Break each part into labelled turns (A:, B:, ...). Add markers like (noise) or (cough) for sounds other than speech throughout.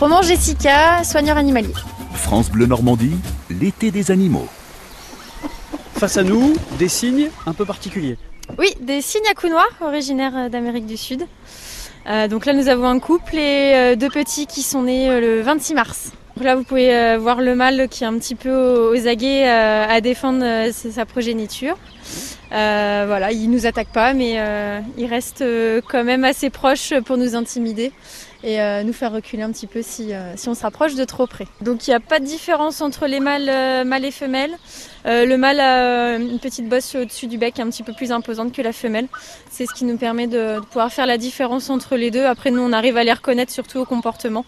A: Roman Jessica, soigneur animalier.
B: France Bleu Normandie, l'été des animaux.
C: Face à nous, des signes un peu particuliers.
A: Oui, des cygnes à cou noir, originaires d'Amérique du Sud. Euh, donc là, nous avons un couple et euh, deux petits qui sont nés euh, le 26 mars. Donc là, vous pouvez euh, voir le mâle qui est un petit peu aux, aux aguets euh, à défendre euh, sa sa progéniture. Euh, voilà, il nous attaque pas, mais euh, il reste euh, quand même assez proche pour nous intimider et nous faire reculer un petit peu si, on se rapproche de trop près. Donc il n'y a pas de différence entre les mâles, mâles et femelles. Le mâle a une petite bosse au-dessus du bec un petit peu plus imposante que la femelle. C'est ce qui nous permet de, pouvoir faire la différence entre les deux. Après, nous, on arrive à les reconnaître surtout au comportement.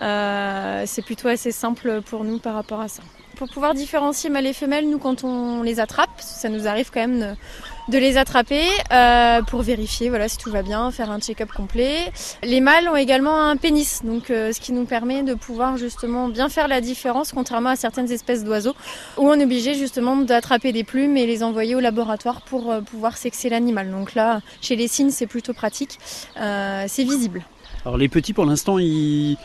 A: C'est plutôt assez simple pour nous par rapport à ça. Pour pouvoir différencier mâles et femelles, nous, quand on les attrape, ça nous arrive quand même de, les attraper euh, pour vérifier voilà, si tout va bien, faire un check-up complet. Les mâles ont également un pénis, donc euh, ce qui nous permet de pouvoir justement bien faire la différence, contrairement à certaines espèces d'oiseaux, où on est obligé justement d'attraper des plumes et les envoyer au laboratoire pour euh, pouvoir sexer l'animal. Donc là, chez les cygnes, c'est plutôt pratique, c'est visible.
C: Alors les petits, pour l'instant, ils,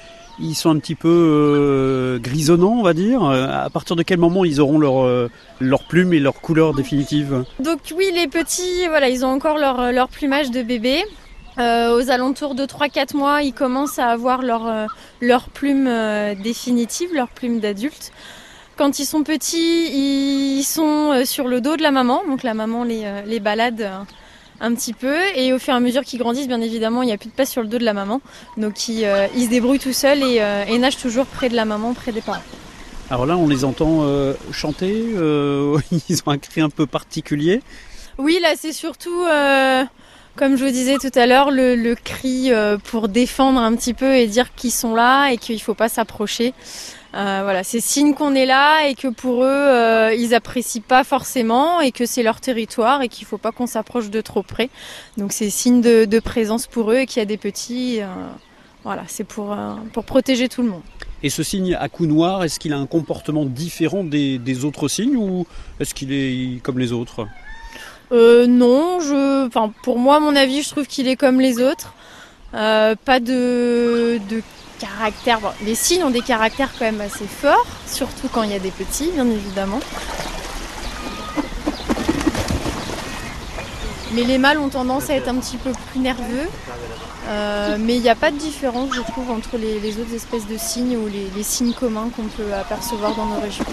C: ils sont un petit peu euh, grisonnants, on va dire. Euh, À partir de quel moment ils auront leur, euh, leur plume et leur couleur définitive
A: Donc oui, les petits, voilà, ils ont encore leur, leur plumage de bébé. Aux alentours de 3-4 mois, ils commencent à avoir leur, leur plume définitive, leur plume d'adulte. Quand ils sont petits, ils sont sur le dos de la maman, donc la maman les, les balade un petit peu. Et au fur et à mesure qu'ils grandissent, bien évidemment, il n'y a plus de place sur le dos de la maman. Donc ils, euh, ils se débrouillent tout seuls et, euh, et nagent toujours près de la maman, près des parents.
C: Alors là, on les entend euh, chanter. (laughs) ils ont un cri un peu particulier.
A: Oui, là, c'est surtout, comme je vous disais tout à l'heure, le, cri euh, pour défendre un petit peu et dire qu'ils sont là et qu'il ne faut pas s'approcher. Euh, voilà, c'est signe qu'on est là et que pour eux, euh, ils apprécient pas forcément et que c'est leur territoire et qu'il faut pas qu'on s'approche de trop près. Donc c'est signe de, de présence pour eux et qu'il y a des petits. voilà, c'est pour, pour protéger tout le monde.
C: Et ce cygne à cou noir, est-ce qu'il a un comportement différent des, autres cygnes ou est-ce qu'il est comme les autres?
A: Euh, non, je, enfin, pour moi, mon avis, je trouve qu'il est comme les autres. Euh, pas de, de caractère. Les cygnes ont des caractères quand même assez forts, surtout quand il y a des petits, bien évidemment. Mais les mâles ont tendance à être un petit peu plus nerveux. Euh, mais il n'y a pas de différence, je trouve, entre les, autres espèces de cygnes ou les, les cygnes communs qu'on peut apercevoir dans nos régions.